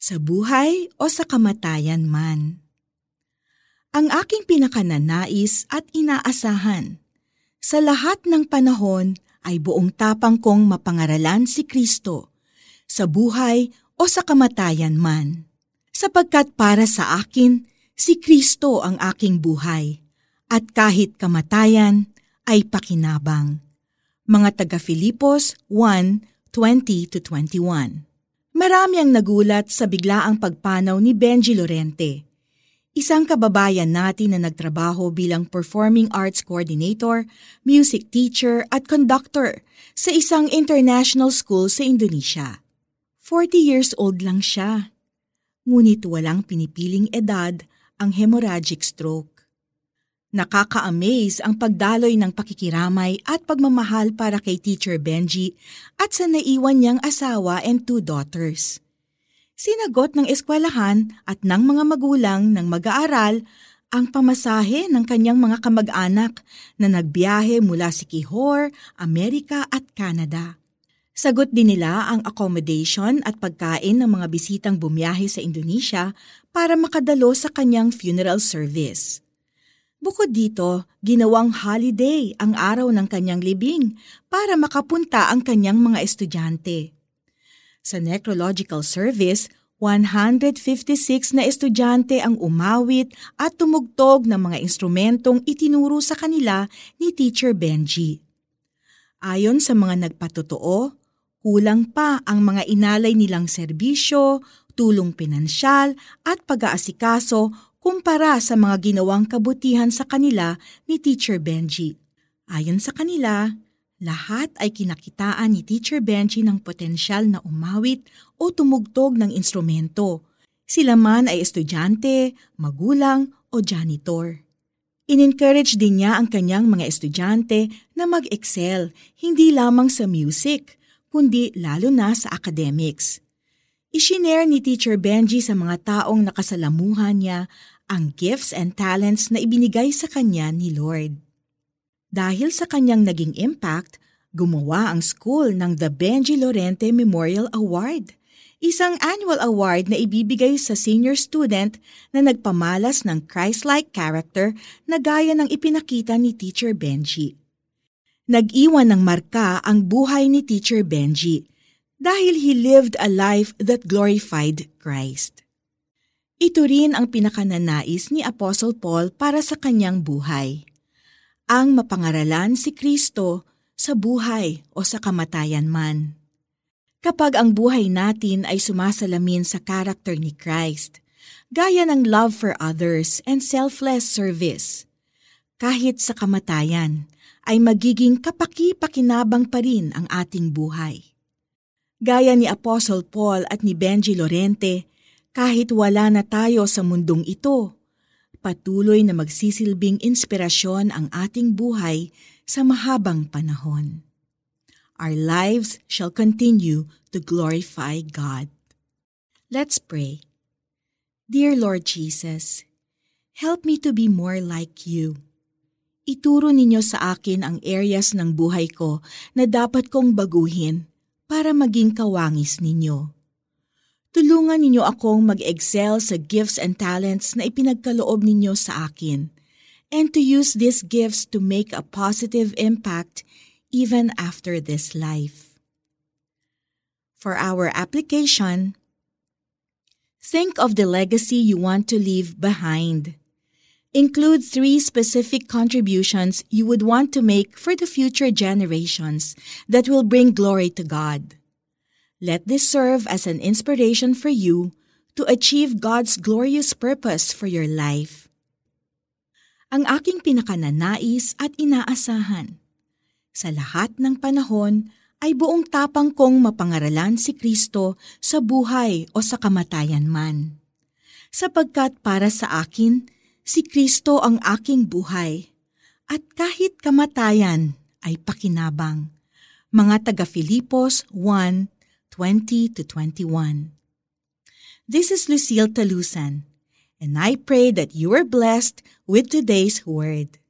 sa buhay o sa kamatayan man. Ang aking pinakananais at inaasahan sa lahat ng panahon ay buong tapang kong mapangaralan si Kristo sa buhay o sa kamatayan man. Sapagkat para sa akin, si Kristo ang aking buhay at kahit kamatayan ay pakinabang. Mga taga Filipos 1:20-21. Marami ang nagulat sa biglaang pagpanaw ni Benji Lorente. Isang kababayan natin na nagtrabaho bilang Performing Arts Coordinator, Music Teacher at Conductor sa isang international school sa Indonesia. 40 years old lang siya. Ngunit walang pinipiling edad ang hemorrhagic stroke. Nakaka-amaze ang pagdaloy ng pakikiramay at pagmamahal para kay Teacher Benji at sa naiwan niyang asawa and two daughters. Sinagot ng eskwelahan at ng mga magulang ng mag-aaral ang pamasahe ng kanyang mga kamag-anak na nagbiyahe mula si Kihor, Amerika at Canada. Sagot din nila ang accommodation at pagkain ng mga bisitang bumiyahe sa Indonesia para makadalo sa kanyang funeral service. Bukod dito, ginawang holiday ang araw ng kanyang libing para makapunta ang kanyang mga estudyante. Sa necrological service, 156 na estudyante ang umawit at tumugtog ng mga instrumentong itinuro sa kanila ni Teacher Benji. Ayon sa mga nagpatotoo, kulang pa ang mga inalay nilang serbisyo, tulong pinansyal at pag-aasikaso kumpara sa mga ginawang kabutihan sa kanila ni Teacher Benji. Ayon sa kanila, lahat ay kinakitaan ni Teacher Benji ng potensyal na umawit o tumugtog ng instrumento. Sila man ay estudyante, magulang o janitor. In-encourage din niya ang kanyang mga estudyante na mag-excel hindi lamang sa music, kundi lalo na sa academics. Ishinare ni Teacher Benji sa mga taong nakasalamuhan niya ang gifts and talents na ibinigay sa kanya ni Lord. Dahil sa kanyang naging impact, gumawa ang school ng The Benji Lorente Memorial Award, isang annual award na ibibigay sa senior student na nagpamalas ng Christ-like character na gaya ng ipinakita ni Teacher Benji. Nag-iwan ng marka ang buhay ni Teacher Benji dahil he lived a life that glorified Christ. Ito rin ang pinakananais ni Apostle Paul para sa kanyang buhay. Ang mapangaralan si Kristo sa buhay o sa kamatayan man. Kapag ang buhay natin ay sumasalamin sa karakter ni Christ, gaya ng love for others and selfless service, kahit sa kamatayan, ay magiging kapaki-pakinabang pa rin ang ating buhay. Gaya ni Apostle Paul at ni Benji Lorente, kahit wala na tayo sa mundong ito, patuloy na magsisilbing inspirasyon ang ating buhay sa mahabang panahon. Our lives shall continue to glorify God. Let's pray. Dear Lord Jesus, help me to be more like you. Ituro ninyo sa akin ang areas ng buhay ko na dapat kong baguhin para maging kawangis ninyo. Tulungan ninyo akong mag-excel sa gifts and talents na ipinagkaloob ninyo sa akin and to use these gifts to make a positive impact even after this life. For our application, think of the legacy you want to leave behind. Include three specific contributions you would want to make for the future generations that will bring glory to God. Let this serve as an inspiration for you to achieve God's glorious purpose for your life. Ang aking pinakananais at inaasahan. Sa lahat ng panahon ay buong tapang kong mapangaralan si Kristo sa buhay o sa kamatayan man. Sapagkat para sa akin, si Kristo ang aking buhay. At kahit kamatayan ay pakinabang. Mga taga Filipos 1, 20 to 21. This is Lucille Talusan, and I pray that you are blessed with today's word.